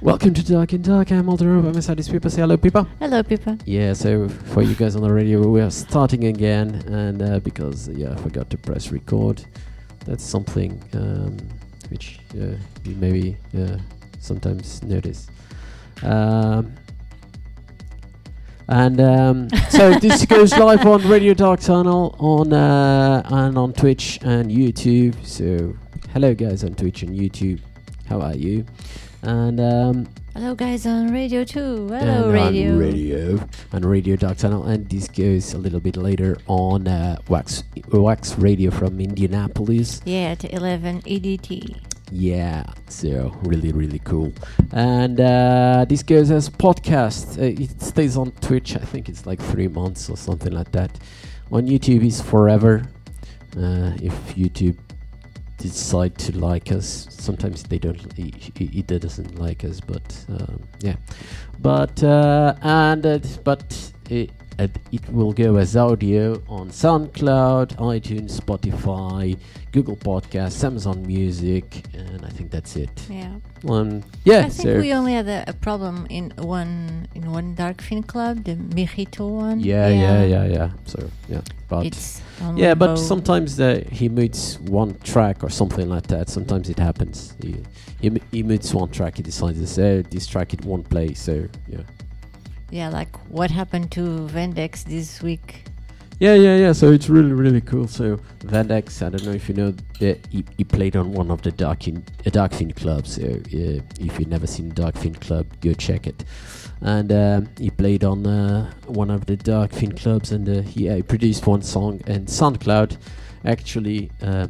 Welcome to Dark in Dark. I'm Alder I'm side is Pippa. Say hello, Pippa. Hello, Pippa. Yeah, so for you guys on the radio, we are starting again, and uh, because yeah, I forgot to press record. That's something um, which uh, you maybe uh, sometimes notice. Um, and um, so this goes live on Radio Dark Tunnel on uh, and on Twitch and YouTube. So hello guys on Twitch and YouTube. How are you? And um, Hello, guys on radio too. Hello, radio. radio and Radio Dark Tunnel, and this goes a little bit later on uh, Wax Wax Radio from Indianapolis. Yeah, at 11 EDT. Yeah, so really, really cool. And uh, this goes as podcast. Uh, it stays on Twitch. I think it's like three months or something like that. On YouTube is forever. Uh, if YouTube decide to like us, sometimes they don't. It, it doesn't like us, but um, yeah. But uh, and uh, but it, will go as audio on SoundCloud, iTunes, Spotify, Google Podcasts, Amazon Music, and I think that's it. Yeah. Um, yeah, I think so we only had a, a problem in one in one Dark Fin club, the Mejito one. yeah, yeah, yeah, yeah. yeah. So yeah, but It's yeah, but sometimes uh, he mutes one track or something like that. Sometimes it happens. He he, he one track. He decides to say this track it won't play. So yeah. Yeah, like what happened to Vendex this week? Yeah, yeah, yeah. So it's really, really cool. So Vandex, I don't know if you know, he, he played on one of the Darkfin, uh, Darkfin clubs. So uh, if you've never seen Darkfin club, go check it. And um, he played on uh, one of the Darkfin clubs, and uh, he uh, produced one song. And SoundCloud actually uh,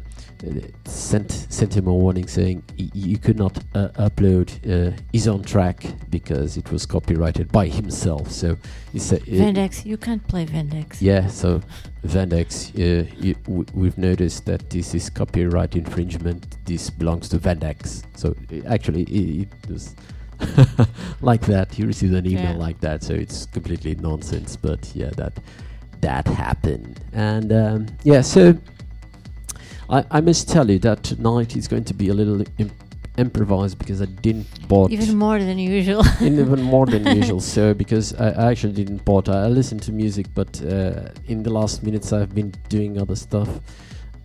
sent sent him a warning saying you could not uh, upload uh, his own track because it was copyrighted by himself. So he said. uh, Vendex, you can't play Vendex. yeah, so Vendex, uh, you, w- we've noticed that this is copyright infringement. This belongs to Vendex. So uh, actually, it, it was like that. He received an email Yeah. like that. So it's completely nonsense. But yeah, that that happened. And um, yeah, so I, I must tell you that tonight is going to be a little Im- improvised because I didn't bought Even more than usual. even more than usual. So because I, I actually didn't bought, I listened to music, but uh, in the last minutes I've been doing other stuff,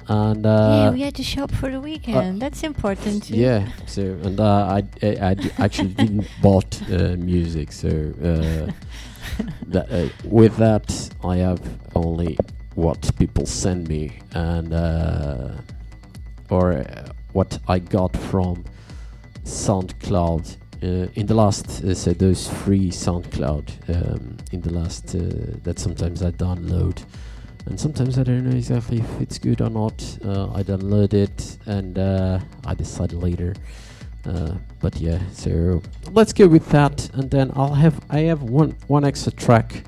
and yeah, uh, we had to shop for the weekend. That's important too. yeah. So and uh, I, I, I d- actually didn't bought uh, music. So uh, that, uh, with that I have only what people send me and uh, or uh, what I got from SoundCloud uh, in the last uh, so those free SoundCloud um, in the last uh, that sometimes I download and sometimes I don't know exactly if it's good or not. Uh, I download it and uh, I decide later. But yeah, so let's go with that, and then I'll have I have one one extra track.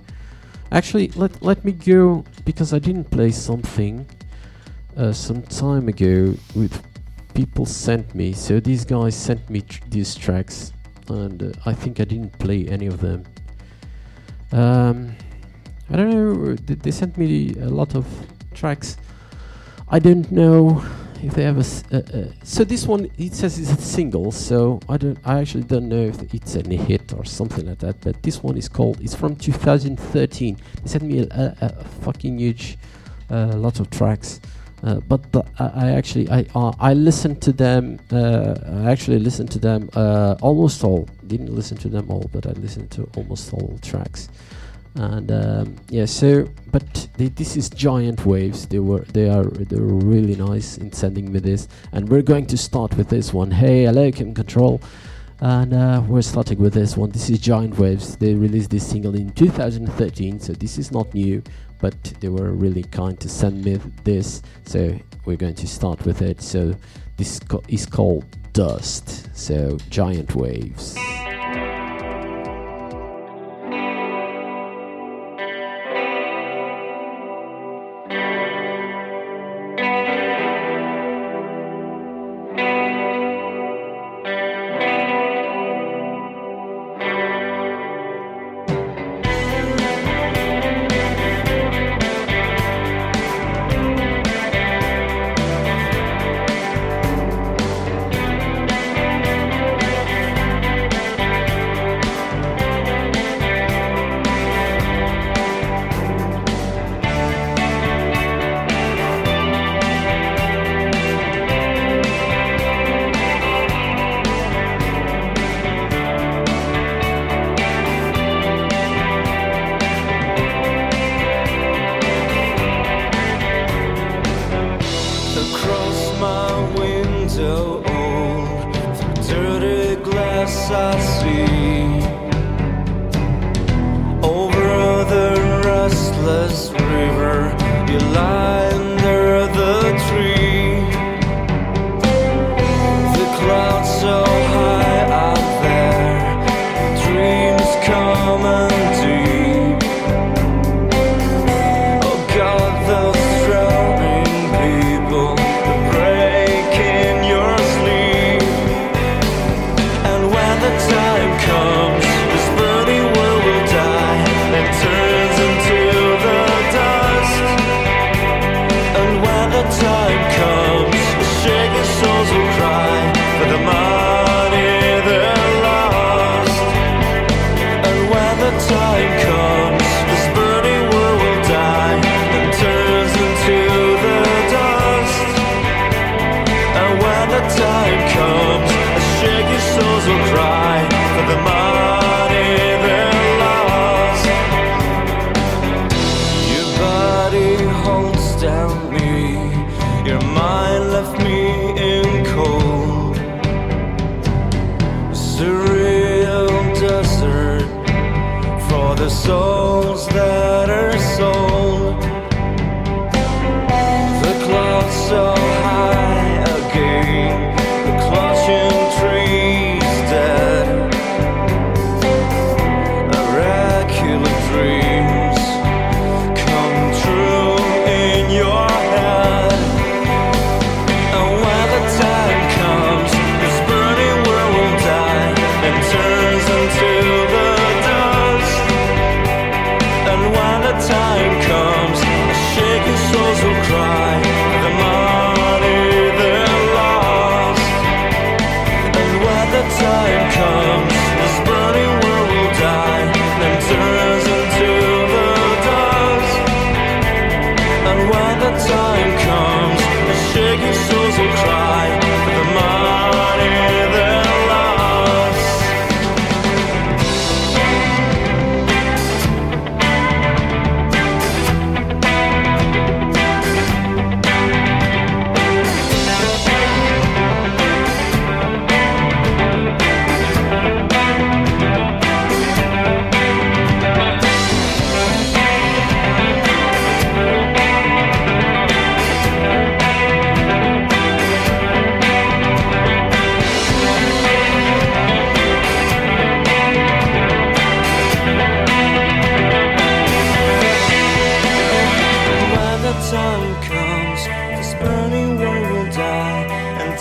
Actually, let let me go because I didn't play something uh, some time ago with people sent me. So these guys sent me tr- these tracks, and uh, I think I didn't play any of them. Um, I don't know. They, they sent me a lot of tracks. I don't know if they have a. So this one it says it's a single. So I don't. I actually don't know if it's any hit or something like that. But this one is called. It's from 2013. They sent me a, a, a fucking huge uh, lot of tracks. Uh, but the, I I actually I uh, I listened to them. Uh, I actually listened to them almost all. Didn't listen to them all, but I listened to almost all tracks. And um, yeah, so but they, this is giant waves. They were they are they were really nice in sending me this. And we're going to start with this one. Hey, hello, Kim Control. And uh, we're starting with this one. This is Giant Waves. They released this single in 2013, so this is not new but they were really kind to send me this so we're going to start with it so this co- is called dust so giant waves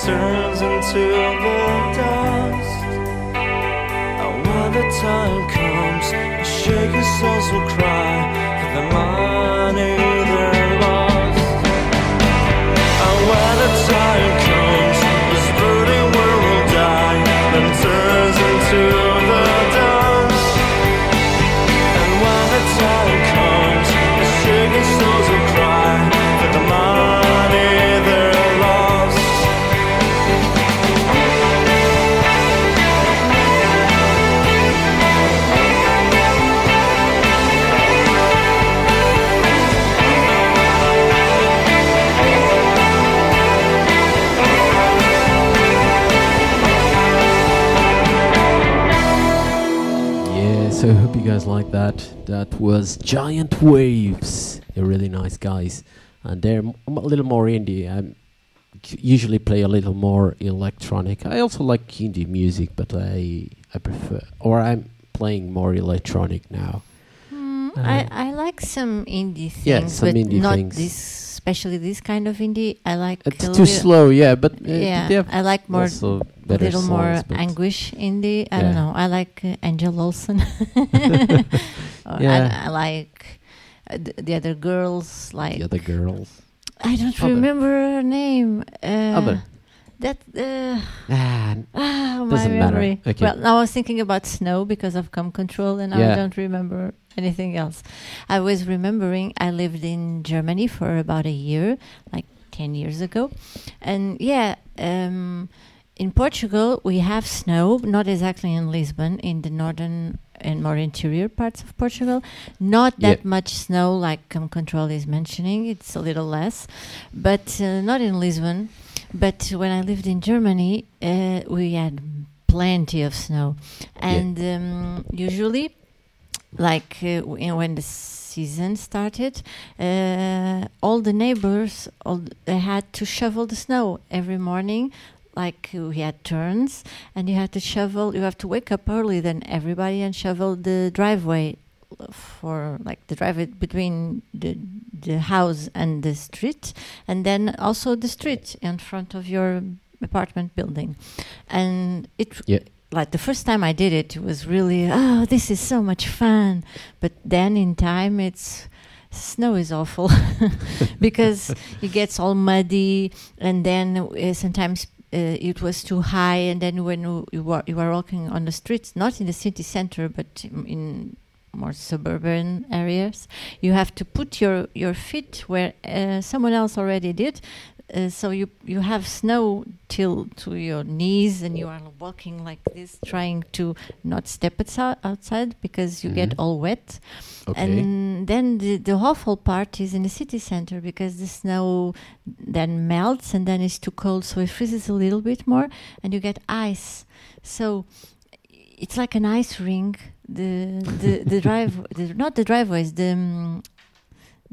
turns into the dust. And when the time comes, the shaking souls will cry guys like that. That was Giant Waves. They're really nice guys, and they're m- a little more indie. I usually play a little more electronic. I also like indie music, but I I prefer, or I'm playing more electronic now. Mm, Uh, I, I like some indie things, Yeah, some but indie not things. this, especially this kind of indie. I like It's too slow, yeah, but uh, yeah, I like more also better little more songs, but- anguish indie. I Yeah. don't know. I like uh, Angel Olsen. Yeah. I, I like uh, the, the other girls. Like the other girls. I don't Other. remember her name. Uh, Other. That uh, Ah, ah, my matter. memory. Okay. Well, now I was thinking about snow because of come control, and Yeah. I don't remember anything else. I was remembering I lived in Germany for about a year, like ten years ago, and yeah. Um, in Portugal, we have snow, not exactly in Lisbon, in the northern and more interior parts of Portugal. Not that much snow, like um, Control is mentioning. It's a little less, but uh, not in Lisbon. But when I lived in Germany, uh, we had plenty of snow, and um, usually, like uh, w- you know, when the season started, uh, all the neighbors all they had to shovel the snow every morning. Like we had turns, and you had to shovel. You have to wake up early than everybody and shovel the driveway for like the driveway between the the house and the street, and then also the street in front of your apartment building. And it Yeah. like the first time I did it, it was really oh this is so much fun. But then in time it's snow is awful because it gets all muddy and then uh, sometimes it was too high and then when you- you were you were walking on the streets not in the city center but in- in more suburban areas you have to put your your feet where uh, someone else already did uh, so you you have snow till to your knees and you are walking like this trying to not step outside, because you get Mhm. all wet Okay. and then the, the awful part is in the city center because the snow then melts and then it's too cold, so it freezes a little bit more, and you get ice. So it's like an ice ring. The the the drive, the, not the driveways, the um,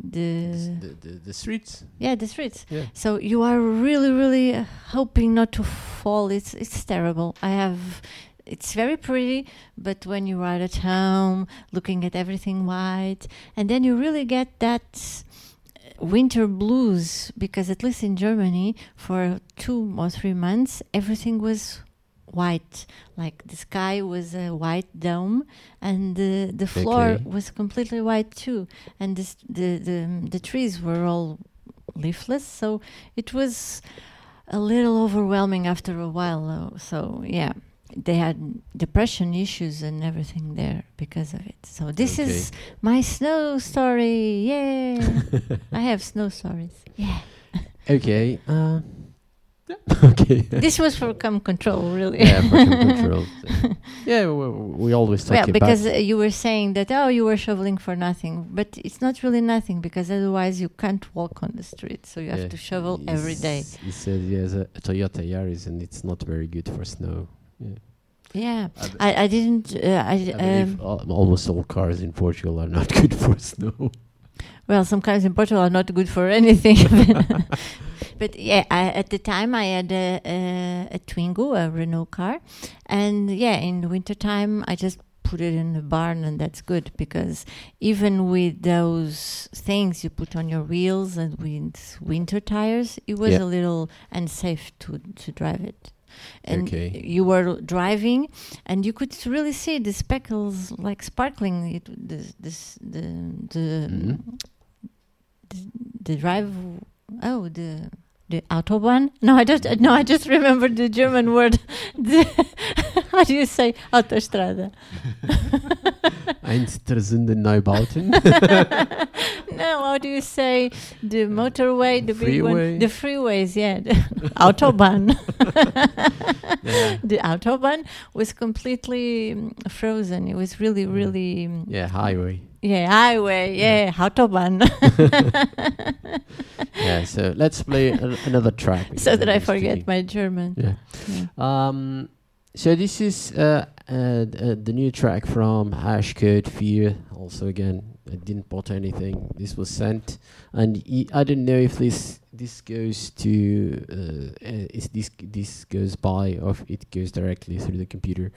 the the, the, the streets. yeah the streets. Yeah. So you are really, really uh, hoping not to fall. It's it's terrible. I have. It's very pretty, but when you are at home, looking at everything white, and then you really get that uh, winter blues because at least in Germany, for two or three months, everything was white. Like the sky was a white dome, and the the floor Okay. was completely white too, and this, the the the trees were all leafless. So it was a little overwhelming after a while. Though. So yeah, they had depression issues and everything there because of it. So this Okay. is my snow story. Yeah, I have snow stories. Yeah. Okay. Uh, okay. this was for come control, really. yeah, for control. yeah, we, we always talk Well, about. because uh, you were saying that oh, you were shoveling for nothing, but it's not really nothing because otherwise you can't walk on the street, so you have to shovel every day. He said he has a, a Toyota Yaris, and it's not very good for snow. Yeah. Yeah, I, I, I didn't. Uh, I, I um, believe al- almost all cars in Portugal are not good for snow. well, some cars in Portugal are not good for anything. But yeah, I, at the time I had a, a, a Twingo, a Renault car, and yeah, in the wintertime I just put it in the barn, and that's good because even with those things you put on your wheels and with winter tires, it was Yeah. a little unsafe to to drive it. And Okay. you were driving, and you could really see the speckles like sparkling. It this this the the Mhm. the, the drive. Oh, the the autobahn. No, I just no, I just remembered the German word. How do you say autostrada? Eins Neubauten. no, how do you say the motorway, the big one, the freeways? Yeah, the autobahn. yeah. the autobahn was completely mm, frozen. It was really, Mm. really, mm, yeah, highway. Yeah, highway, yeah, autobahn. Yeah, so let's play a, another track. so that I forget my German. Yeah. Yeah. Um, so this is uh, uh, uh, the new track from Hashcode Fear. Also, again, I didn't bought anything. This was sent, and I don't know if this this goes to uh, uh, is this this goes by or if it goes directly through the computer.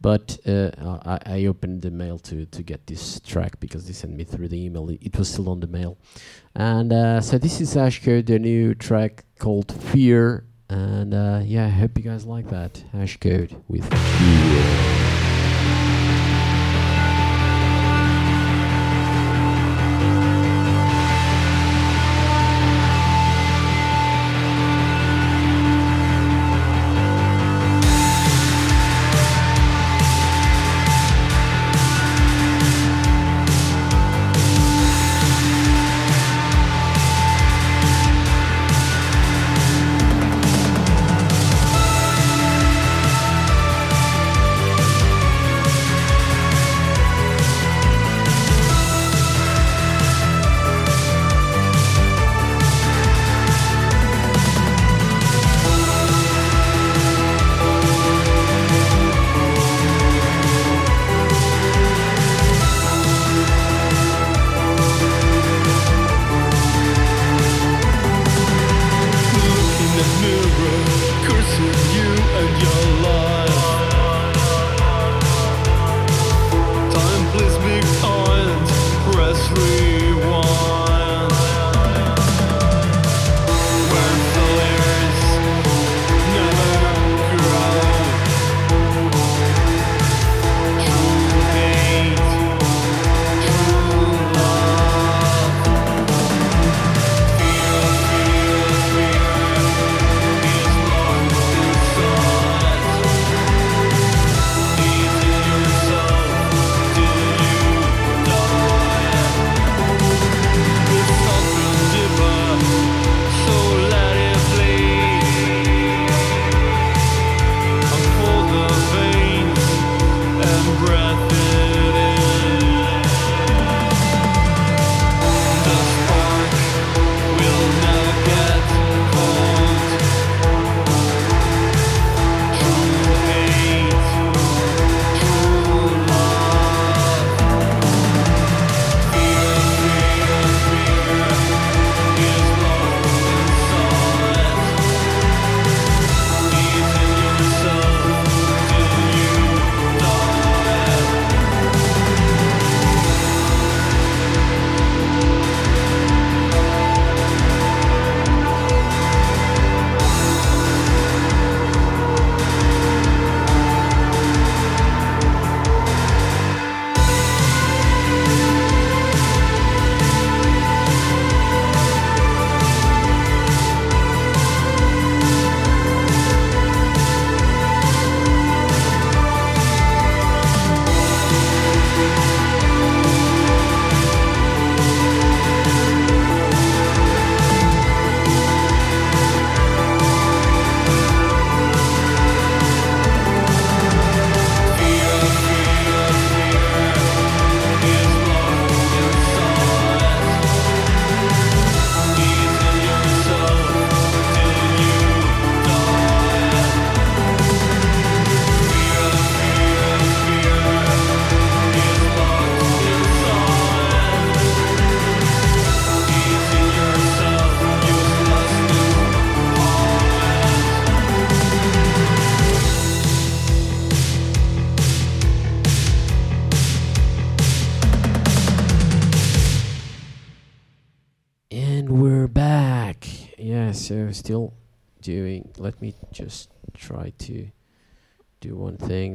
But uh, I, I opened the mail to to get this track because they sent me through the email. It, was still on the mail, and uh, so this is Hashcode, the new track called Fear. And uh, yeah, I hope you guys like that. Hash code with fear.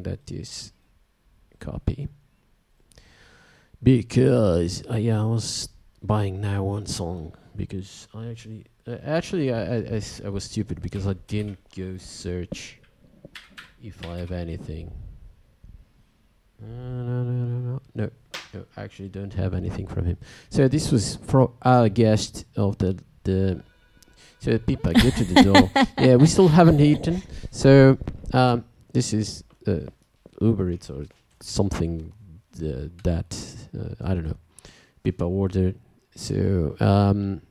That is copy. Because uh, yeah, I was buying now one song because I actually uh, actually I, I, I s- I was stupid because I didn't go search if I have anything. Uh, no, no, no, no, no, no. I actually don't have anything from him. So this was for our guest of the the. So Pipa, go to the door. yeah, we still haven't eaten. So um, this is uh, Uber Eats or something uh, that uh, I don't know. people order. So um,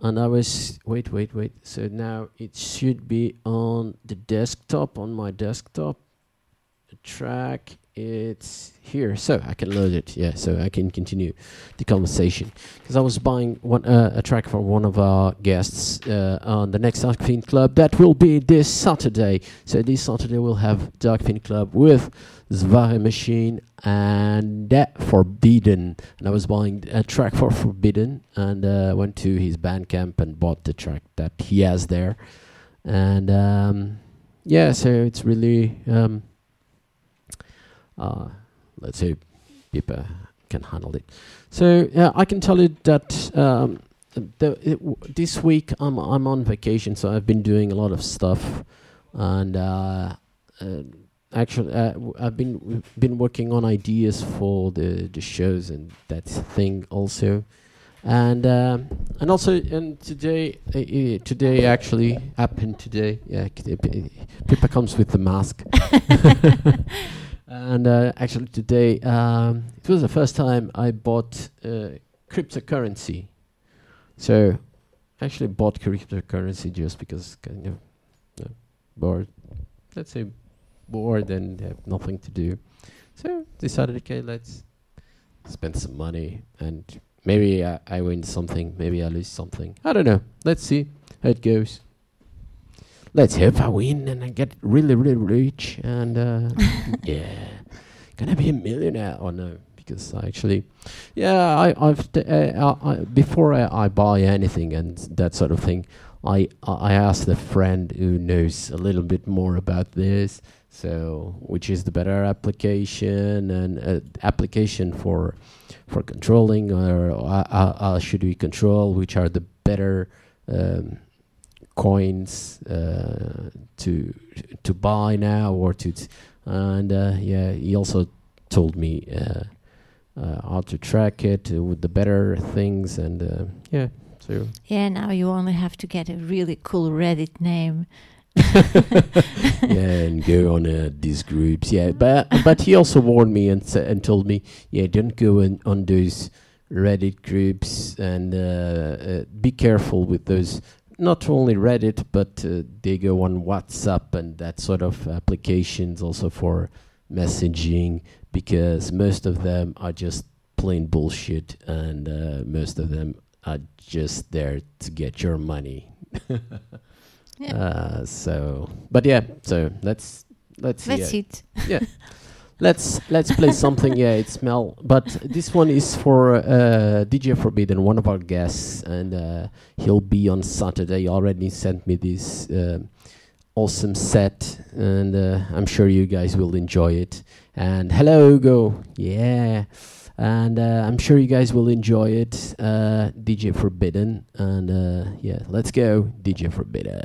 and I was wait, wait, wait. So now it should be on the desktop on my desktop. Track it's here, so I can load it. Yeah, so I can continue the conversation because I was buying one uh, a track for one of our guests uh, on the next Dark Fiend Club that will be this Saturday. So this Saturday we'll have Dark Fiend Club with Zvare Machine and that Forbidden. And I was buying a track for Forbidden and uh, went to his Bandcamp and bought the track that he has there. And um, yeah, so it's really um, uh, let's say people can handle it. So yeah, I can tell you that um, w- this week I'm I'm on vacation, so I've been doing a lot of stuff, and uh, uh, actually uh, w- I've been been working on ideas for the the shows and that thing also. And um, and also and today uh, uh, today actually happened today. Yeah, Pippa comes with the mask. And uh, actually, today um, it was the first time I bought uh, cryptocurrency. So, actually bought cryptocurrency just because kind of uh, bored. Let's say bored and have nothing to do. So decided, okay, let's spend some money and maybe I, I win something, maybe I lose something. I don't know. Let's see how it goes. Let's hope I win and I get really, really rich and uh, yeah, gonna be a millionaire or no? Because I actually, yeah, I, I've t- uh, I, I, before I, I buy anything and that sort of thing, I I I asked a friend who knows a little bit more about this. So, which is the better application and uh, application for for controlling, or uh, uh, uh, should we control? Which are the better um, coins uh, to to buy now or to and uh, yeah he also told me uh, uh, how to track it uh, with the better things and uh, yeah so Yeah, now you only have to get a really cool Reddit name. yeah and go on uh, these groups yeah but but he also warned me and and told me yeah don't go in, on those reddit groups and uh, uh, be careful with those not only reddit but uh, they go on whatsapp and that sort of applications also for messaging because most of them are just plain bullshit and uh, most of them are just there to get your money Yeah. uh, so, but yeah, so let's let's see, That's uh, it. let's let's play something. Yeah, it's Mel, but this one is for uh, DJ Forbidden, one of our guests, and uh, he'll be on Saturday. He already sent me this uh, awesome set, and uh, I'm sure you guys will enjoy it. And hello, go, yeah. And uh, I'm sure you guys will enjoy it, uh, DJ Forbidden. And yeah, let's go, DJ Forbidden.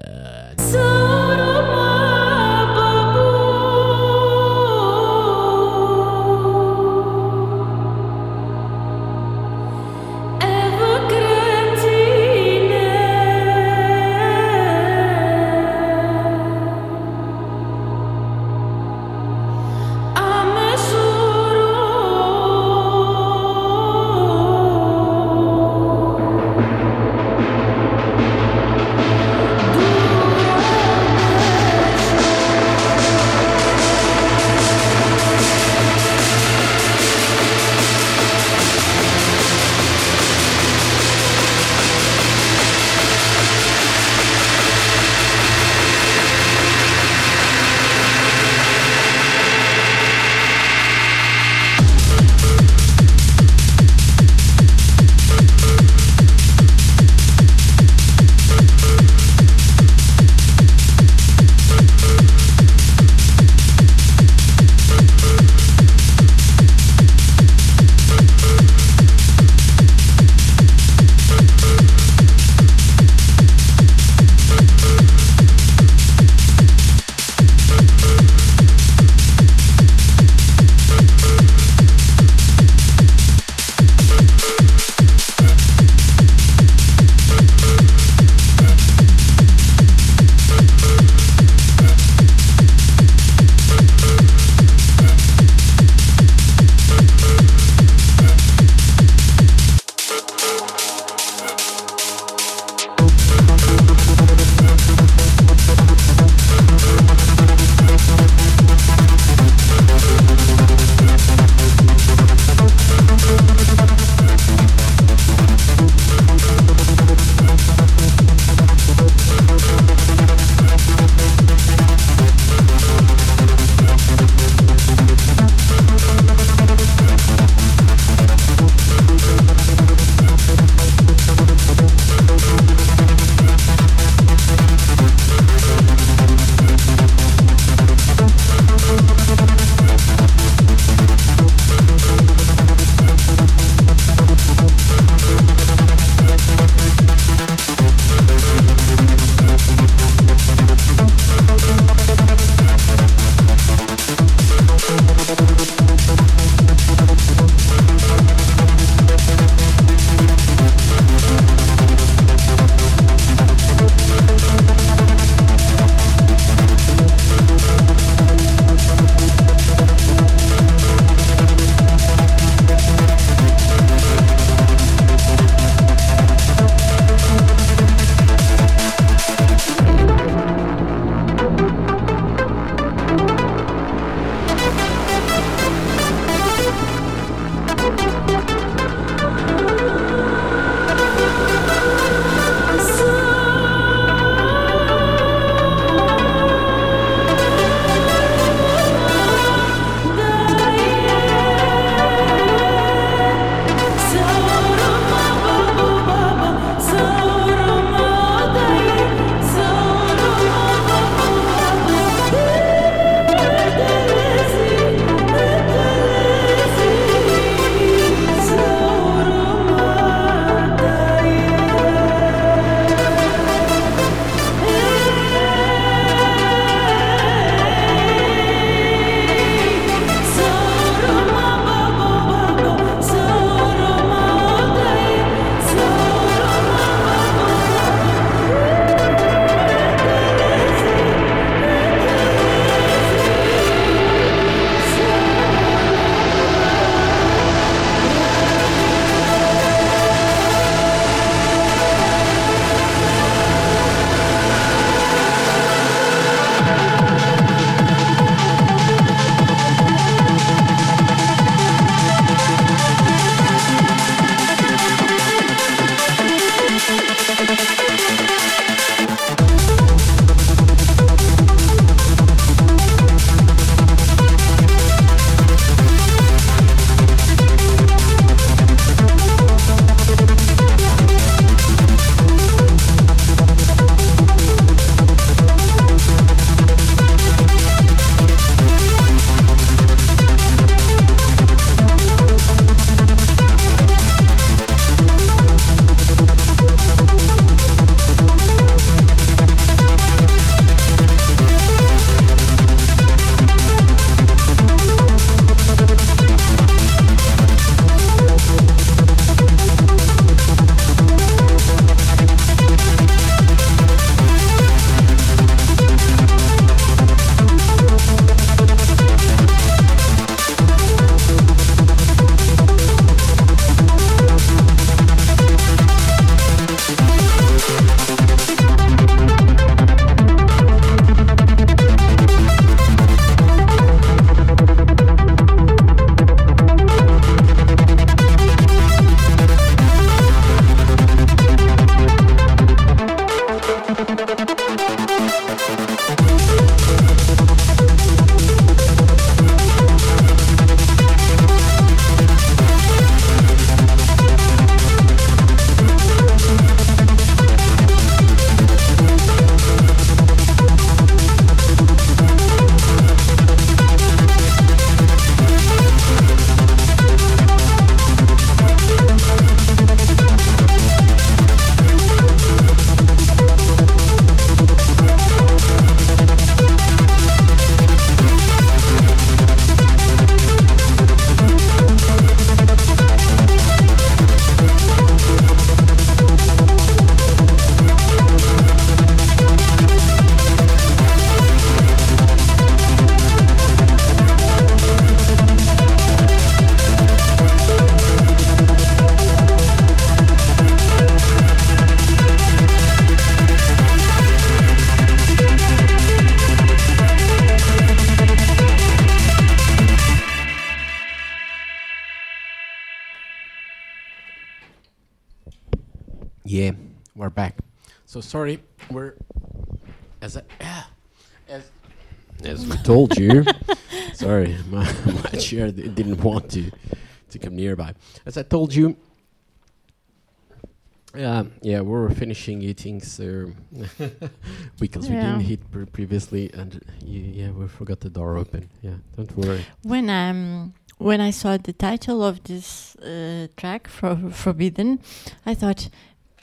Yeah, we're back. So sorry, we're as I, as as we told you. sorry, my, my chair di- didn't want to to come nearby. As I told you. Yeah, yeah, we were finishing eating, so because we didn't eat pre- previously, and y- yeah, we forgot the door open. Yeah, don't worry. When um when I saw the title of this uh, track, For Forbidden, I thought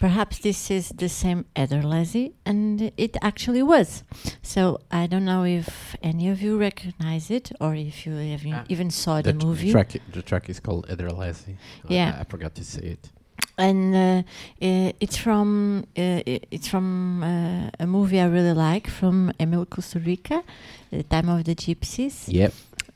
perhaps this is the same Ederlezi, and it actually was. So I don't know if any of you recognize it or if you have Ah, even saw the, tr- movie. track, the track is called Ederlezi. I- Yeah. I, I forgot to say it. and uh, uh, it's from uh, it's from uh, a movie I really like from Emir Kusturica, The Time of the Gypsies. Yep.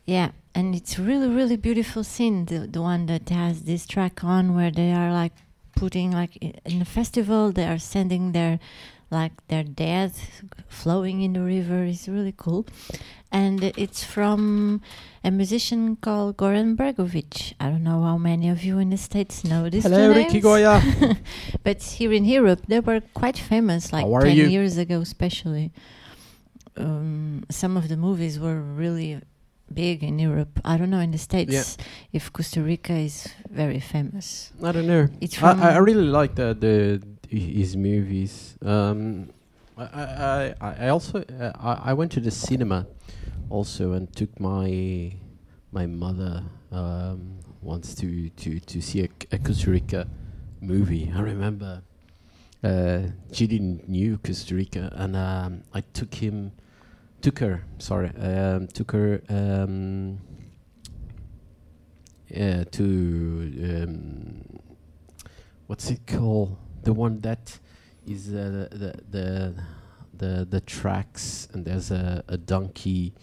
Yeah, and it's really really beautiful scene. The the one that has this track on where they are like putting like in the festival they are sending their like their dead flowing in the river is really cool. And it's from a musician called Goran Bregovic. I don't know how many of you in the States know this. Hello, Ricky Goya. but here in Europe, they were quite famous, like 10 you? years ago, especially. Um, some of the movies were really big in Europe. I don't know in the States if Kusturica is very famous. I don't know. It's I. I I really like the the his movies. Um, I I I, I also uh, I, I went to the cinema also and took my my mother um, once to to to see a, a Kusturica movie. I remember uh, she didn't knew Kusturica and um, I took him took her sorry um, took her. Um, to um, what's it called? The one that is uh, the the the the tracks, and there's a, a donkey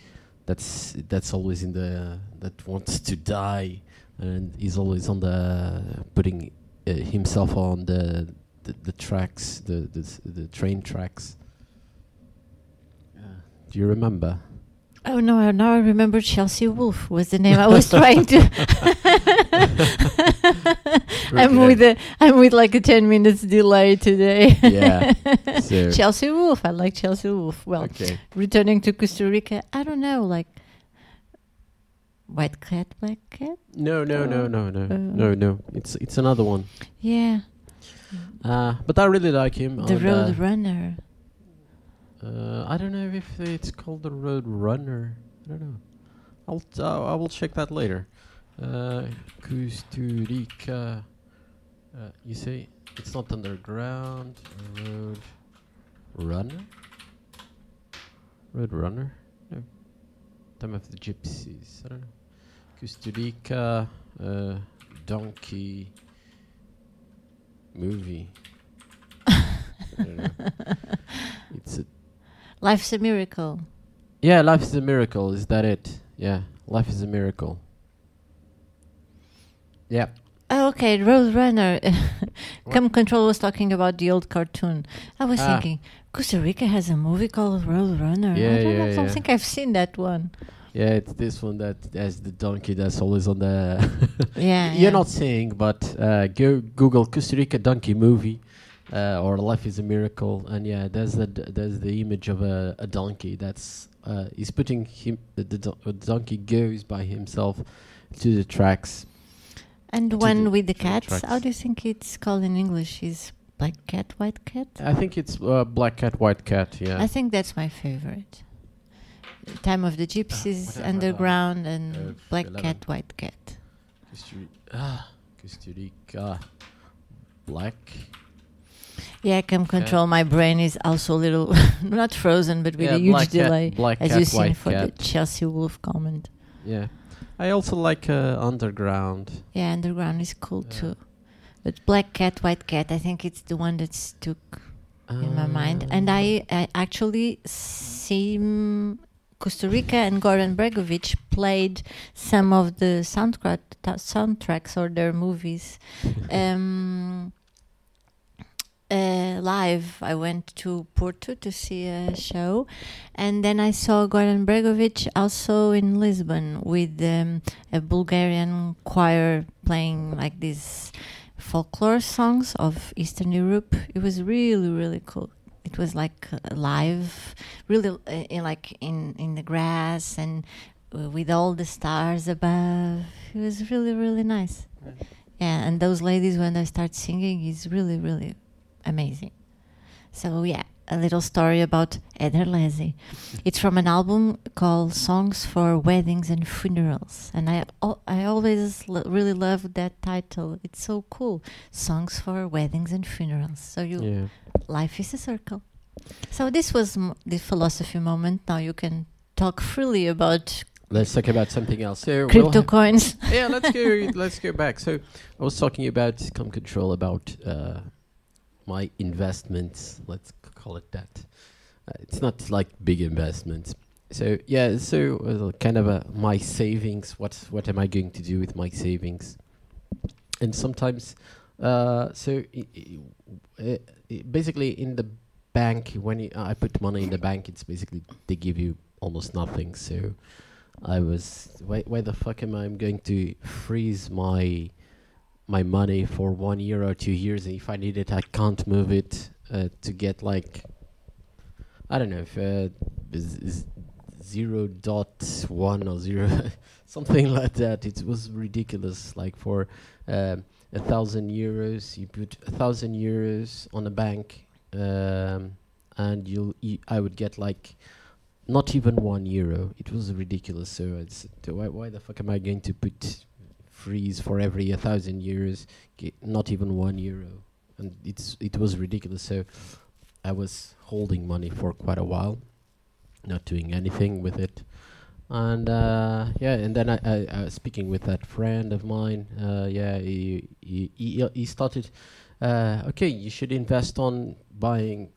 that's that's always in the that wants to die, and he's always on the putting uh, himself on the the, the tracks, the, the the train tracks. Do you remember? oh no! Now I remember Chelsea Wolfe was the name I was trying to. I'm with a, I'm with like a ten minutes delay today. Yeah. So- Chelsea Wolfe. I like Chelsea Wolfe. Well, okay. returning to Kusturica, I don't know, like white cat, black cat. No, no, no, Uh, no, no, uh, no, no. It's it's another one. Yeah, Uh, but I really like him. the Road uh, Runner. Uh, I don't know if it's called the Road Runner. I don't know. I'll t- uh, I will check that later. Uh, Kusturica. Uh, you see, it's not underground. Road Runner. Road Runner. No. Time of the Gypsies. I don't know. Kusturica. Uh, donkey. Movie. I don't know. It's a Life's a miracle. yeah, life is a miracle. Is that it? Yeah, life is a miracle. Yeah. Oh, okay, Road Runner. Come Control was talking about the old cartoon. I was Ah. thinking, Kusturica has a movie called Road Runner. Yeah, I don't, know, yeah, I don't yeah. think I've seen that one. Yeah, it's this one that has the donkey that's always on the. Yeah, You're yeah. not seeing, but uh, go Google Kusturica donkey movie, uh, or Life is a Miracle, and yeah, there's the d- there's the image of a, a donkey that's uh, he's putting him the, the don- uh, donkey goes by himself to the tracks. And to one the- with the to the cats, how do you think it's called in English? Is black cat, white cat? I think it's uh, black cat, white cat. Yeah. I think that's my favorite. Time of the Gypsies, whatever, Underground, and uh, Black 11. Cat, White Cat. Costa Ri- ah, Kusturica, black. Yeah, Come Control. My brain is also a little not frozen, but with Yeah, a huge Cat- delay, Black as Cat, you've seen for Cat. the Chelsea Wolfe comment. Yeah. I also like uh, Underground. Yeah, Underground is cool Yeah. too. But Black Cat, White Cat, I think it's the one that stuck in my mind. And I, I actually seen Kusturica and Goran Bregovic played some of the soundtrack soundtracks or their movies. um, uh, live, I went to Porto to see a show, and then I saw Goran Bregovic also in Lisbon with um, a Bulgarian choir playing like this folklore songs of Eastern Europe. It was really really cool. It was like live, really uh, in like in in the grass and uh, with all the stars above. It was really really nice. Yeah, and those ladies when they start singing is really really amazing. So yeah, a little story about Ederlezi. It's from an album called Songs for Weddings and Funerals, and I I always lo- really love that title. It's so cool. Songs for Weddings and Funerals. So you Yeah. life is a circle. So this was m- the philosophy moment. Now you can talk freely about Let's talk about something else. So we'll crypto coins. yeah, let's go. let's go back. So I was talking about com control about uh, my investments. Let's call it that. Uh, it's not like big investments. So yeah, so uh, kind of a, my savings. What what am I going to do with my savings? And sometimes, uh, so basically in the bank when I put money in the bank, it's basically they give you almost nothing. So I was why why the fuck am I going to freeze my my money for one year or two years and if I need it I can't move it uh, to get like I don't know if uh, zero dot one or zero something like that it was ridiculous like for um, a thousand euros you put a thousand euros on a bank um, and you'll you, I would get like not even one euro. It was ridiculous. So it's why why the fuck am I going to put freeze for every a thousand? Get not even one euro, and it's it was ridiculous. So I was holding money for quite a while, not doing anything with it. And uh, yeah, and then I, I, I was speaking with that friend of mine. Uh, yeah, he he he, he started. Uh, okay, you should invest on buying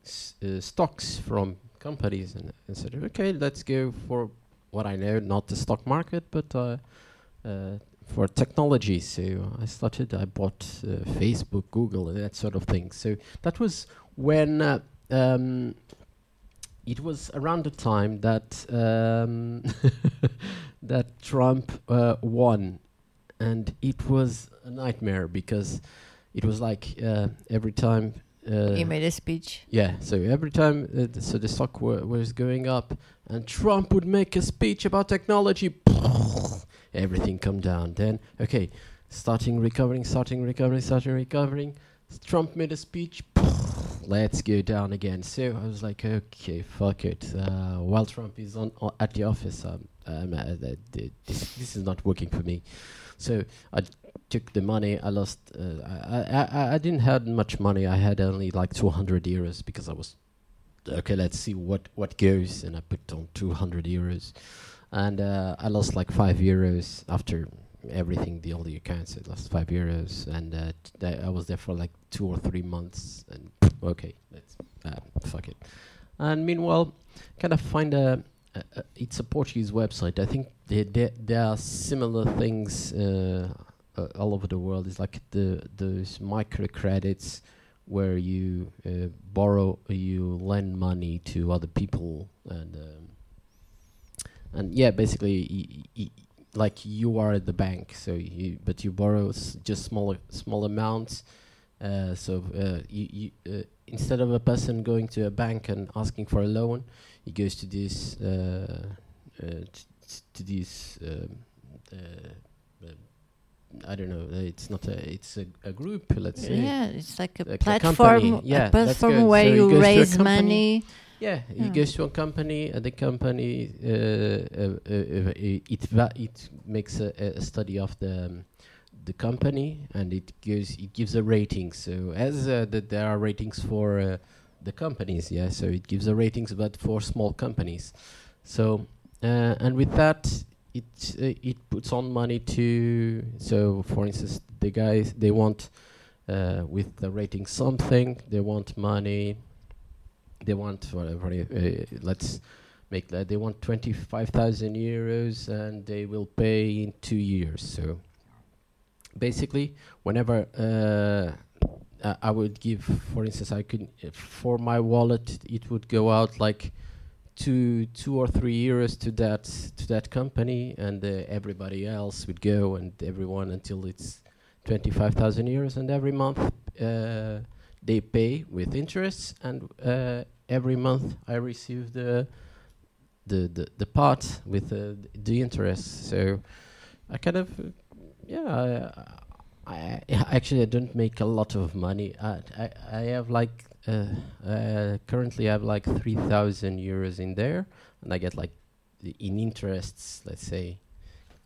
uh, stocks from companies and, and said, okay, let's go for what I know, not the stock market, but uh, uh, for technology. So I started, I bought uh, Facebook, Google, and that sort of thing. So that was when uh, um, it was around the time that um, that Trump uh, won, and it was a nightmare because it was like uh, every time. Uh, he made a speech. yeah, so every time, uh, th- so the stock wa- was going up, and Trump would make a speech about technology, everything come down. Then, okay, starting recovering, starting recovering, starting recovering. Trump made a speech, let's go down again. So I was like, okay, fuck it. Uh, while Trump is on o- at the office, um, um, uh, th- th- this this is not working for me. So I took the money. I lost. Uh, I, I I didn't have much money. I had only like 200 euros because I was okay. Let's see what what goes, and I put on 200 euros, and uh, I lost like five euros after everything. The the accounts, I lost five euros, and uh, I was there for like two or three months. And okay, let's uh, fuck it. And meanwhile, kind of find a. Uh, uh, it's a Portuguese website. I think there there, there are similar things uh, all over the world. It's like the those microcredits where you uh, borrow, you lend money to other people, and um, and yeah, basically, y- y- y- like you are at the bank, so you but you borrow s- just small small amounts. Uh, so uh, you, you uh, instead of a person going to a bank and asking for a loan, he goes to this uh, uh, to this um, uh, uh, I don't know. It's not a. It's a, a group. Let's say. Yeah, it's like a Like a platform, company, yeah, a platform where So you a raise money. Yeah, he goes to a company, and the company uh, uh, uh, uh, it va- it makes a, a study of the um, the company, and it gives it gives a rating. So as uh, that there are ratings for uh, the companies, yeah. So it gives a ratings, but for small companies. So uh, and with that, it uh, it puts on money to. So for instance, the guys they want uh, with the rating something, they want money they want whatever uh, let's make that they want 25,000 euros and they will pay in 2 years. So basically whenever uh, I would give for instance I could for my wallet it would go out like 2 2 or 3 euros to that to that company and uh, everybody else would go and everyone until it's 25,000 euros, and every month uh, they pay with interest, and uh, every month I receive the the the, the part with uh, the interest. So I kind of yeah. I, I actually I don't make a lot of money. I I, I have like uh, currently I have like three thousand euros in there, and I get like the in interests. Let's say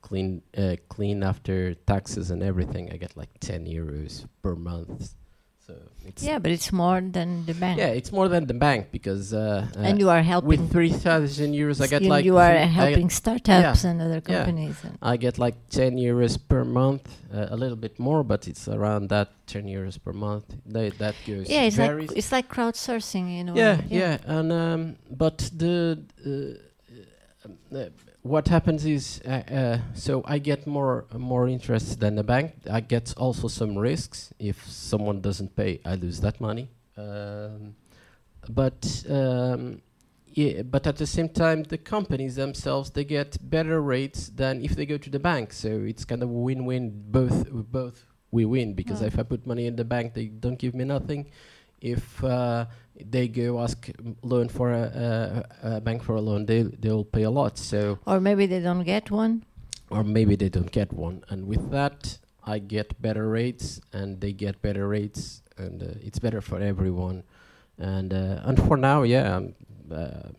clean uh, clean after taxes and everything. I get like ten euros per month. So Yeah, but it's more than the bank. yeah, it's more than the bank because uh, uh, and you are helping. with three thousand euros I get you, like you are three- I get- helping startups and other companies. Yeah. And I get like 10 euros per month, uh, a little bit more, but it's around that 10 euros per month. They, that goes yeah, it's varies. like it's like crowdsourcing, you know. yeah, yeah, and um, but the uh, uh, what happens is uh, uh, so I get more more interest than the bank. I get also some risks. If someone doesn't pay, I lose that money. Um, but um, yeah, but at the same time, the companies themselves they get better rates than if they go to the bank. So it's kind of win-win. Both both we win because Mm. if I put money in the bank, they don't give me nothing. If uh, they go ask loan for a, a, a bank for a loan, they they'll pay a lot. So Or maybe they don't get one. or maybe they don't get one. And with that, I get better rates, and they get better rates, and uh, it's better for everyone. And uh, and for now, yeah, um, uh,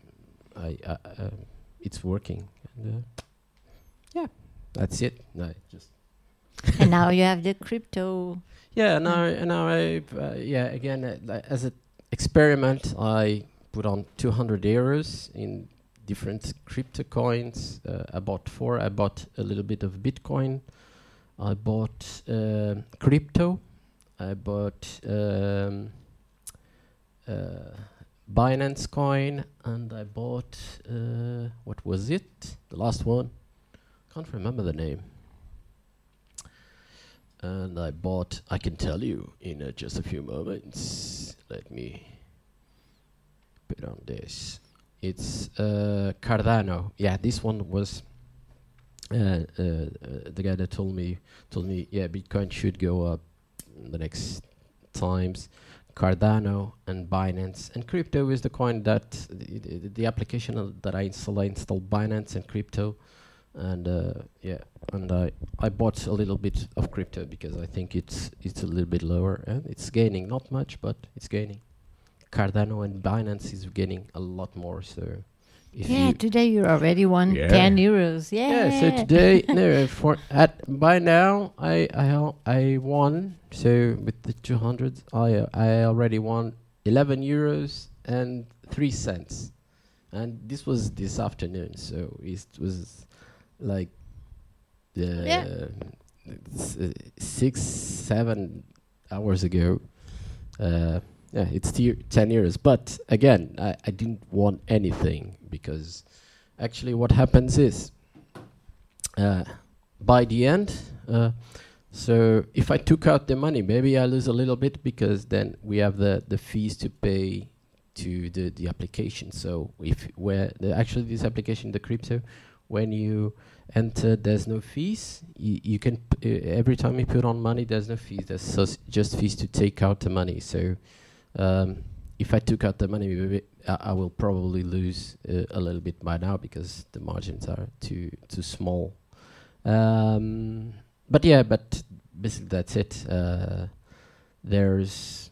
I uh, uh, it's working. And, uh, yeah, that's it. I just and now you have the crypto. yeah. Now now I uh, yeah again as an experiment, I put on 200 euros in different crypto coins. Uh, I bought four. I bought a little bit of Bitcoin. I bought um crypto. I bought um, uh, Binance coin, and I bought uh, what was it? The last one. Can't remember the name. And I bought. I can tell you in uh, just a few moments. Let me put on this. It's uh, Cardano. Yeah, this one was uh, uh, uh, the guy that told me told me yeah Bitcoin should go up the next times. Cardano and Binance and crypto is the coin that the, the, the application that I install. I installed Binance and crypto, and uh, yeah, and I I bought a little bit of crypto because I think it's it's a little bit lower and it's gaining not much but it's gaining. Cardano and Binance is gaining a lot more. So if yeah, you today you already won Yeah. 10 euros. Yeah. yeah, so today no for at by now I I I won so with the 200 I uh, I already won 11 euros and 3 cents. And this was this afternoon so it was like uh, Yeah. uh, 6 7 hours ago. Uh yeah, it's 10 euros. But again, I, I didn't want anything because actually what happens is uh, by the end, uh, so if I took out the money, maybe I lose a little bit because then we have the, the fees to pay to the, the application. So if where the actually this application, the crypto, when you enter, there's no fees. You, can p- uh, every time you put on money, there's no fees. There's just fees to take out the money. So um, if I took out the money, I, I will probably lose uh, a little bit by now because the margins are too too small. Um, but yeah, but basically that's it. Uh, there's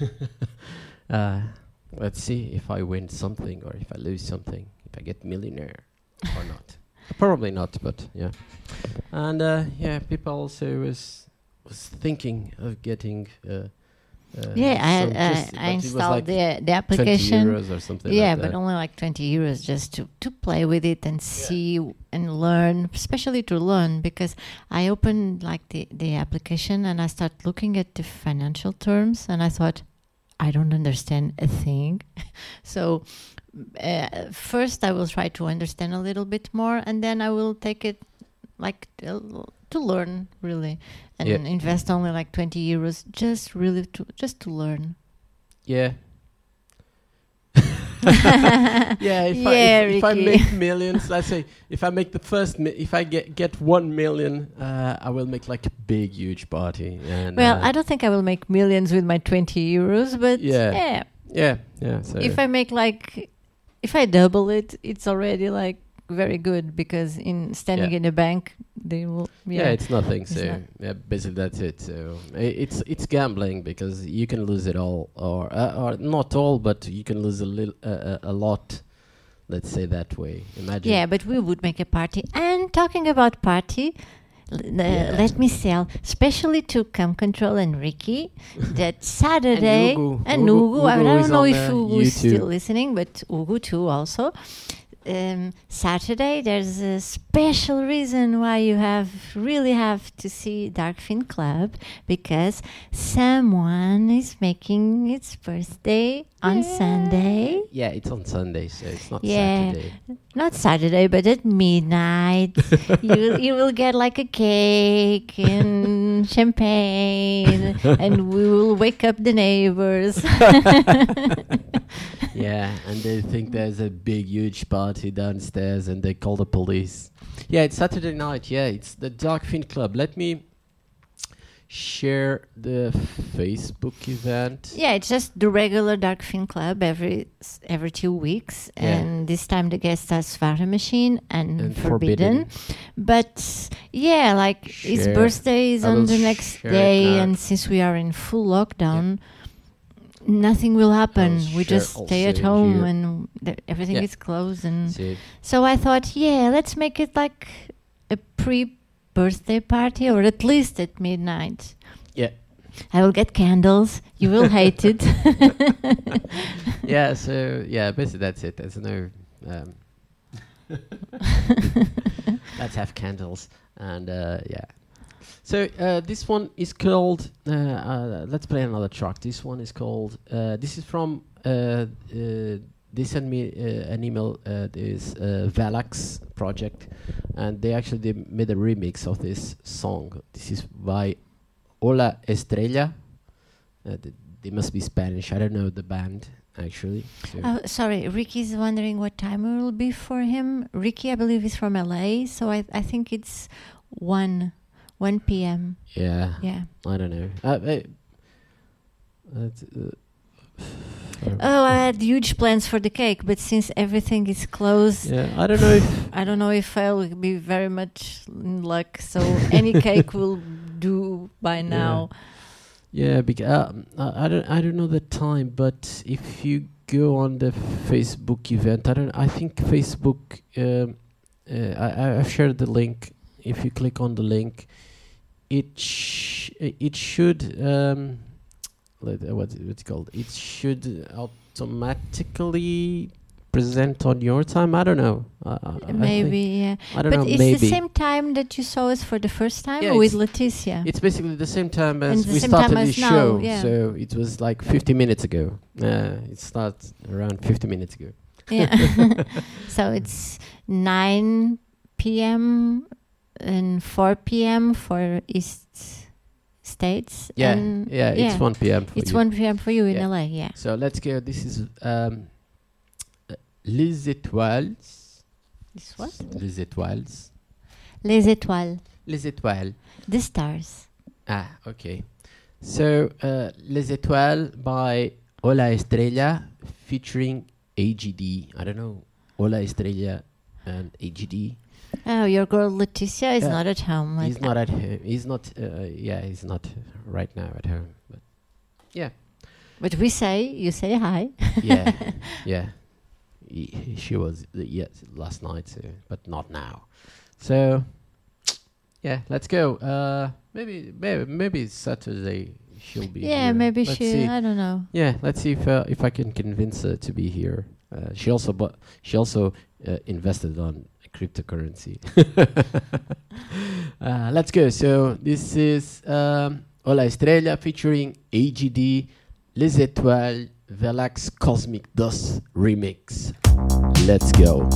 uh, let's see if I win something or if I lose something. If I get millionaire or not. Probably not, but yeah. And uh, yeah, people also was was thinking of getting. Uh, uh, Yeah, I, just- I, I installed like the the application. euros or something Yeah, like but that. only like 20 euros just to, to play with it and see and learn, especially to learn because I opened like the, the application and I start looking at the financial terms and I thought, I don't understand a thing. so uh, first I will try to understand a little bit more and then I will take it like uh, to learn really and Yeah. invest only like 20 euros just really to just to learn. Yeah. Yeah, if, Yeah, I, if, if I make millions, let's say if I make the first, mi- if I get get one million, uh, I will make like a big, huge party. And well, uh, I don't think I will make millions with my 20 euros, but Yeah. yeah. yeah, yeah. So If I make like, if I double it, it's already like very good because in standing Yeah. in a bank, they will. yeah. Yeah, it's nothing. It's So not- yeah, basically that's it. So it's it's gambling because you can lose it all, or uh, or not all, but you can lose a little, uh, a, lot. Let's say that way. Imagine. Yeah, but we would make a party. And talking about party, l- uh, Yeah. let me sell, especially to Come Control and Ricky, that Saturday. and Ugu. And Ugu- Ugu, I, Ugu don't know if Ugu is still listening, but Ugu too also. Um, Saturday, there's a special reason why you have really have to see Darkfin Club because someone is making its birthday on Sunday. Yeah, it's on Sunday, so it's not Yeah. Saturday. Not Saturday, but at midnight, you you will get like a cake and champagne, and we will wake up the neighbors. yeah, and they think there's a big, huge party downstairs, and they call the police. Yeah, it's Saturday night. Yeah, it's the Dark Fin Club. Let me share the Facebook event. yeah, it's just the regular Dark Fin Club every every two weeks, Yeah. and this time the guest are Svara Machine and, And Forbidden. But yeah, like his birthday is I on the next day, and since we are in full lockdown, nothing will happen. We share just stay at home, here. and th- everything Yeah. is closed. And See, so I thought, yeah, let's make it like a pre-birthday party, or at least at midnight. Yeah. I will get candles. You will hate it. yeah, so yeah, basically that's it. There's no. Um, let's have candles and uh, yeah. So uh, this one is called. Uh, uh, let's play another track. This one is called. Uh, this is from. Uh, uh, they sent me an email. This Valax project, and they actually they made a remix of this song. This is by Hola Estrella. Th- they must be Spanish. I don't know the band actually. So Oh, sorry, Ricky's wondering what time it will be for him. Ricky, I believe, is from LA, so I I think it's one one p.m. yeah, Yeah. I don't know. Uh, uh, that's, uh, Oh, I had huge plans for the cake, but since everything is closed, yeah, I don't know if I don't know if I'll be very much in luck. So any cake will do by now. yeah, because um, I I don't I don't know the time, but if you go on the Facebook event, I don't. I think Facebook. Um, uh, I I- I've shared the link. If you click on the link, it sh- it should um, let, uh, what's it, what's it called? It should automatically present on your time. I don't know. Uh, Maybe, yeah. I don't But know. it's maybe the same time that you saw us for the first time Yeah, with it's- Leticia. It's basically the same time as the we started now, show. yeah. So it was like 50 minutes ago. Uh, it starts around 50 minutes ago. Yeah. so it's 9 p.m. and 4 p.m. for East States. Yeah, and yeah, it's 1 p.m. for It's you. 1 p.m. for you in Yeah. LA, yeah. So let's go. This is um, Les Étoiles. This what? Les Étoiles. Les étoiles, Les Étoiles. the stars. Ah, okay. So, uh, Les Étoiles by Hola Estrella featuring AGD. I don't know. Hola Estrella and AGD. Oh, your girl Leticia is Yeah. not at home. he's not at home. He's not. Uh, yeah, he's not right now at home. But yeah, but we say, you say hi. yeah, yeah. He, he- she was uh, yes last night, so, but not now. So yeah, let's go. Uh, maybe maybe maybe Saturday she'll be. yeah, here. maybe Let's she, see. I don't know. Yeah, let's see if uh, if I can convince her to be here. Uh, she also bought, she also uh, invested on cryptocurrency. uh, let's go. So this is um, Hola Estrella featuring AGD Les Étoiles Velax Cosmic Dust remix. Let's go.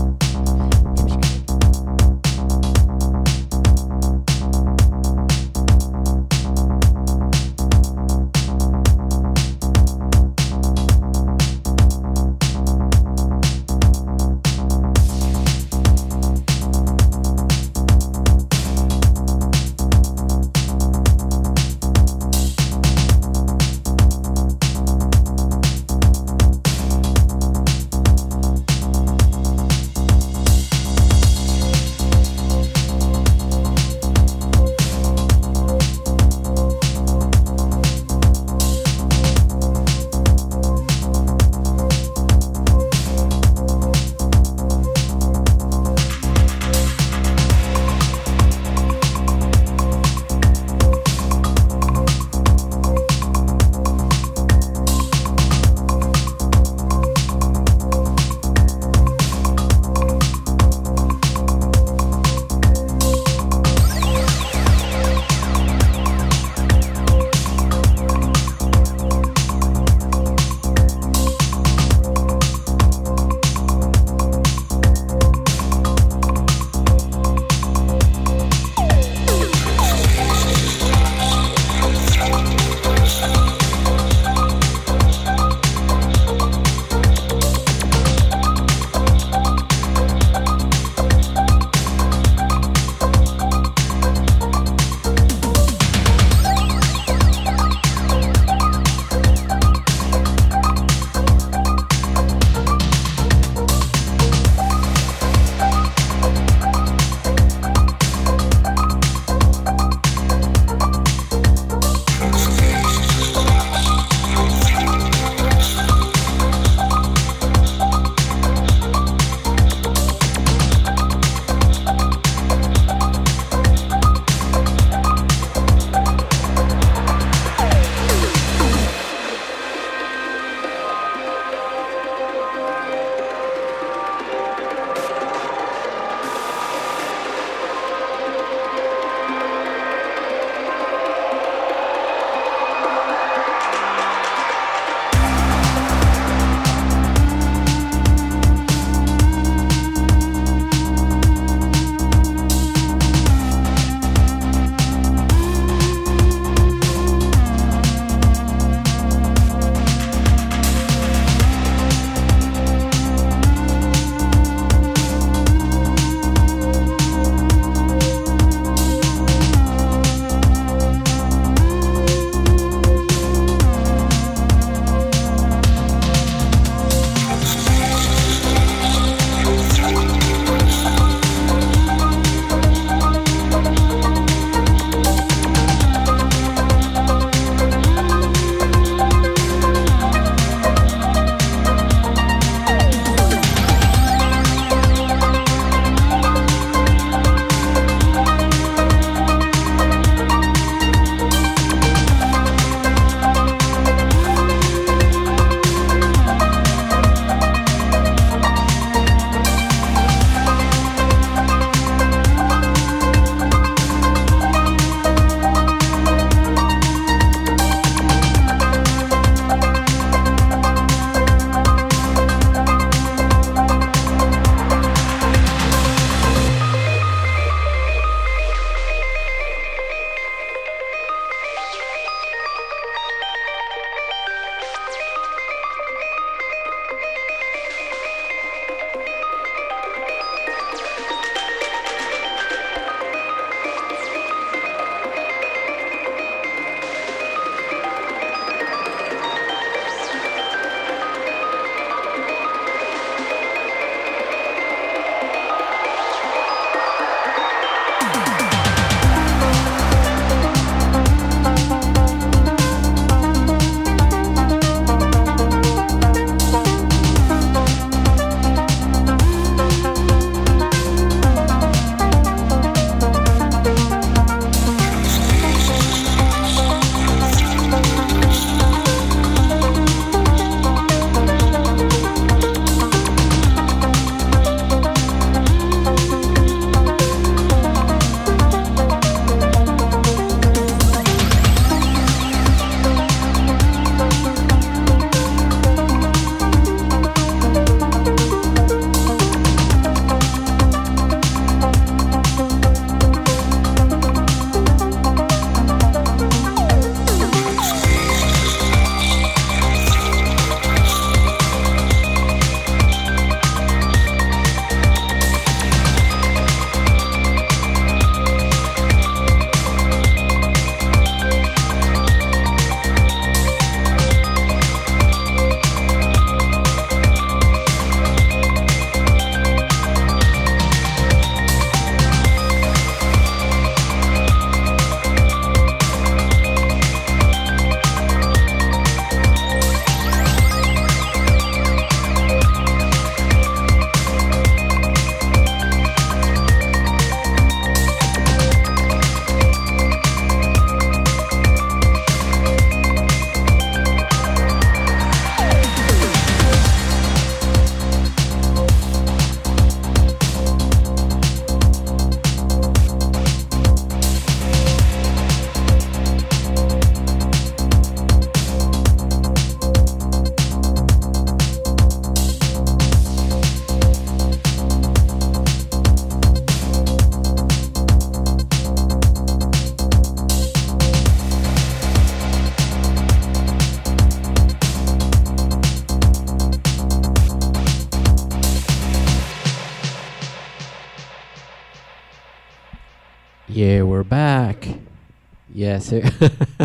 Yeah, so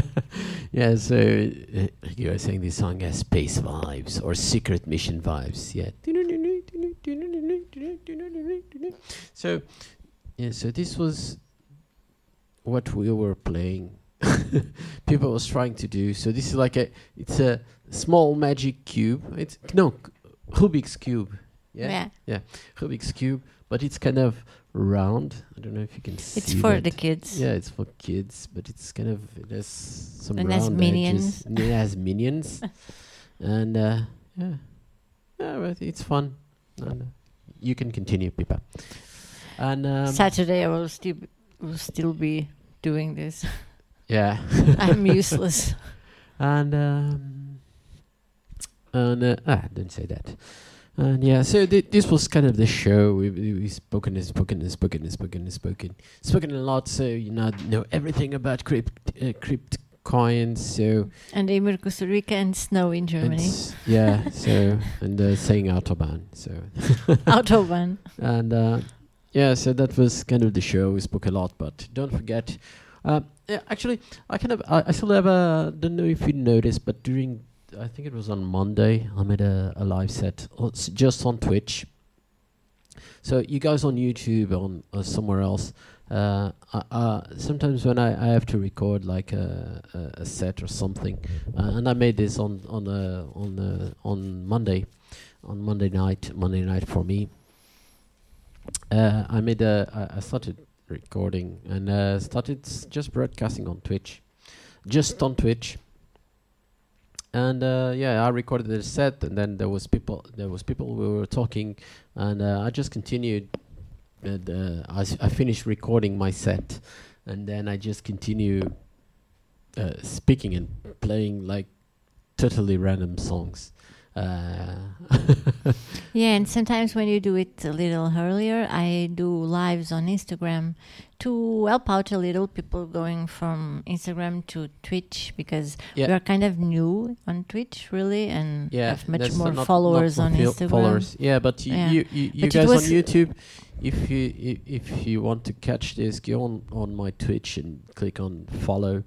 yeah, so uh, you were saying this song has space vibes or secret mission vibes. Yeah. So yeah, so this was what we were playing. People was trying to do. So this is like a it's a small magic cube. It's no Rubik's cube. Yeah. yeah. Rubik's cube, but it's kind of round. I don't know if you can see. It's for that. the kids. Yeah, it's for kids, but it's kind of it has some And round has edges. minions. And it has minions, and uh, yeah, yeah, but it's fun. And uh, you can continue, Pipa. And um, Saturday I will still will still be doing this. yeah, I'm useless. and um, and uh, ah, don't say that. And yeah, so th- this was kind of the show. We we, spoken and spoken and spoken and spoken and spoken, spoken a lot. So you know know everything about crypt uh, crypt coins. So and Emir Kusturica and snow in Germany. It's- yeah. So and uh, saying autobahn. So Autobahn. and uh, yeah, so that was kind of the show. We spoke a lot, but don't forget. Uh, yeah, actually, I kind of I, I still have a. Don't know if you noticed, but during I think it was on Monday, I made a, a live set uh, s- just on Twitch. So you guys on YouTube on or somewhere else. Uh, uh, uh, sometimes when I, I have to record like a, a, a set or something, uh, and I made this on on uh, on uh, on Monday, on Monday night, Monday night for me. Uh, I made a I, started recording and uh, started just broadcasting on Twitch, just on Twitch. And uh, yeah, I recorded the set, and then there was people. There was people we were talking, and uh, I just continued. And uh, I, finished recording my set, and then I just continue uh, speaking and playing like totally random songs. Uh, Yeah, and sometimes when you do it a little earlier, I do lives on Instagram to help out a little people going from Instagram to Twitch because we are kind of new on Twitch, really, and yeah, have much more not- not followers on fil- Instagram. Followers, yeah, but you Yeah. you, you, you But guys on YouTube, if you if you want to catch this, go on on my Twitch and click on follow,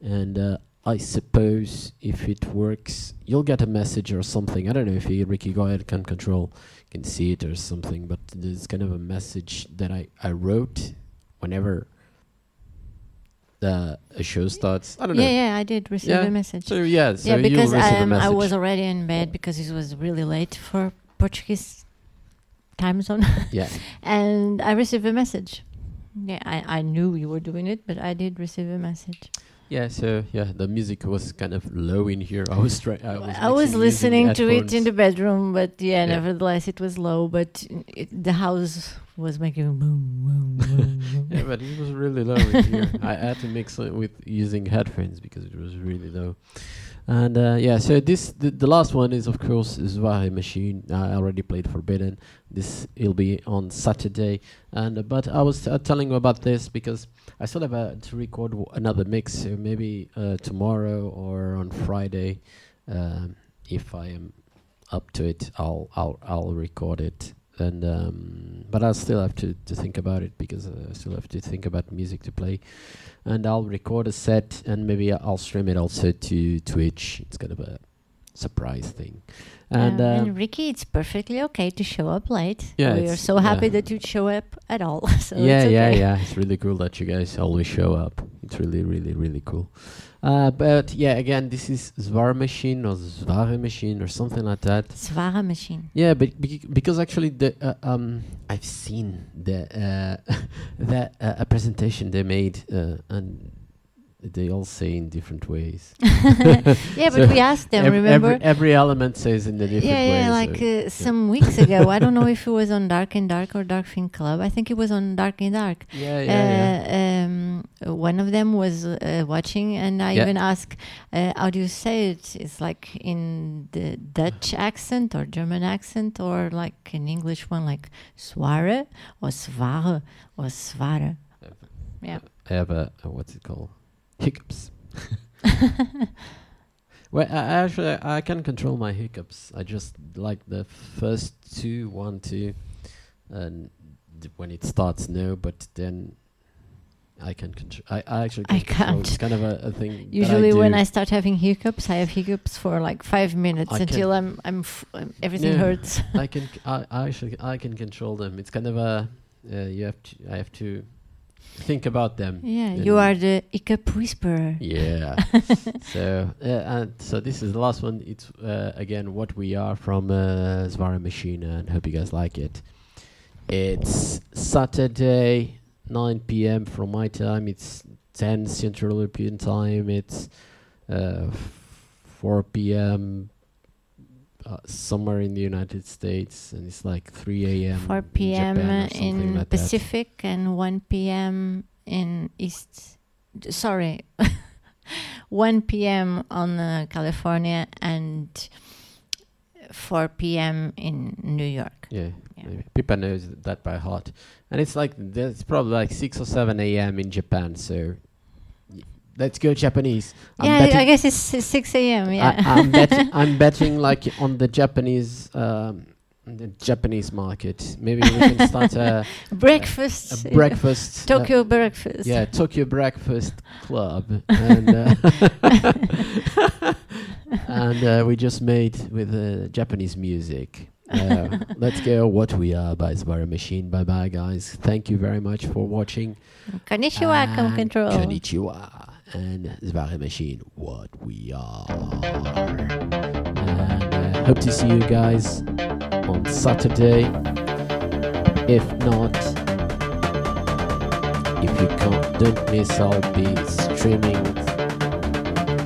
and uh, I suppose if it works, you'll get a message or something. I don't know if you, Ricky go ahead can control can see it or something, but there's kind of a message that I I wrote whenever the a show starts. I don't Yeah, know. yeah, I did receive Yeah, a message. So yeah, so yeah, you'll because a um, I was already in bed because it was really late for Portuguese time zone, yeah. and I received a message. Yeah, I, I knew you were doing it, but I did receive a message. Yeah, so yeah, the music was kind of low in here. I was trying. I was, I was listening to it in the bedroom, but yeah, Yeah. nevertheless, it was low. But it, the house was making boom, boom, boom, boom. Yeah, but it was really low in here. I had to mix it with using headphones because it was really low. And uh, yeah, so this the, the last one is of course Zware Machine. I already played Forbidden. This will be on Saturday, and uh, but I was uh, telling you about this because I still have uh, to record w- another mix. So maybe uh, tomorrow or on Friday, um, if I am up to it, I'll I'll I'll record it. And um, but I still have to, to think about it because uh, I still have to think about music to play, and I'll record a set and maybe I'll stream it also to Twitch. It's kind of a surprise thing, and Um, um, and Ricky, it's perfectly okay to show up late. Yeah, we are so happy yeah. that you show up at all. so yeah, it's yeah, yeah. It's really cool that you guys always show up. It's really, really, really cool. Uh, but yeah, again, this is Zwar Machine or Zware Machine or something like that. Zware machine. Yeah, but bec- because actually the uh, um I've seen the uh, that uh, a presentation they made uh, and they all say in different ways. yeah, but So we asked them. Ev- remember? every, every element says in a different ways. yeah, yeah, so- like uh, some weeks ago. I don't know if it was on Dark and Dark or Dark Fin Club. I think it was on Dark and Dark. yeah, yeah, yeah. Uh, um, one of them was uh, watching, and I Yeah. even asked, uh, "How do you say it? It's like in the Dutch accent or German accent, or like an English one, like zware or zware or zware." Yeah. I have a, a what's it called? Hiccups. well, I, I actually I can control my hiccups. I just like the first two, one, two, and when it starts, no. But then I can control. I, I actually I can control. It's can't. kind of a, a thing. that Usually, when. I start having hiccups, I have hiccups for like five minutes I until I'm I'm f- um, everything Yeah. hurts. I can c- I, I actually I can control them. It's kind of a uh, you have to I have to think about them. yeah, you are the hiccup whisperer. Yeah. so uh, and so this is the last one. It's uh, again what we are from uh, Zvara Machine, and hope you guys like it. It's Saturday, 9 p.m. from my time. It's 10 Central European time. It's uh, 4 p.m. Uh, somewhere in the United States, and it's like 3 a.m. 4 p.m. Something in like that. Pacific and 1 p.m. in East. Sorry, 1 p.m. on uh, California and 4 p.m. in New York. Yeah, Yeah. maybe. Pippa knows that by heart, and it's like it's probably like six or seven a.m. in Japan. So let's go Japanese. I'm yeah, betting, I guess it's s- 6 a.m. Yeah. I, am betting. I'm betting like on the Japanese, um, the Japanese market. Maybe we can start a, breakfast. a breakfast. uh, Tokyo breakfast. yeah, Tokyo Breakfast Club, and uh, and uh, we just made with uh, Japanese music. Uh, let's go. What we are by Zvara Machine. Bye bye, guys. Thank you very much for watching. Konnichiwa, come And control. Konnichiwa and the Zvara Machine. What we are. And uh, hope to see you guys on Saturday. If not, if you can't, don't miss, I'll be streaming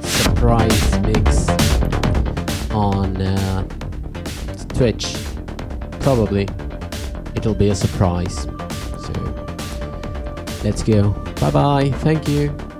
surprise mix on uh, Twitch. Probably it'll be a surprise. So let's go. Bye bye. Thank you.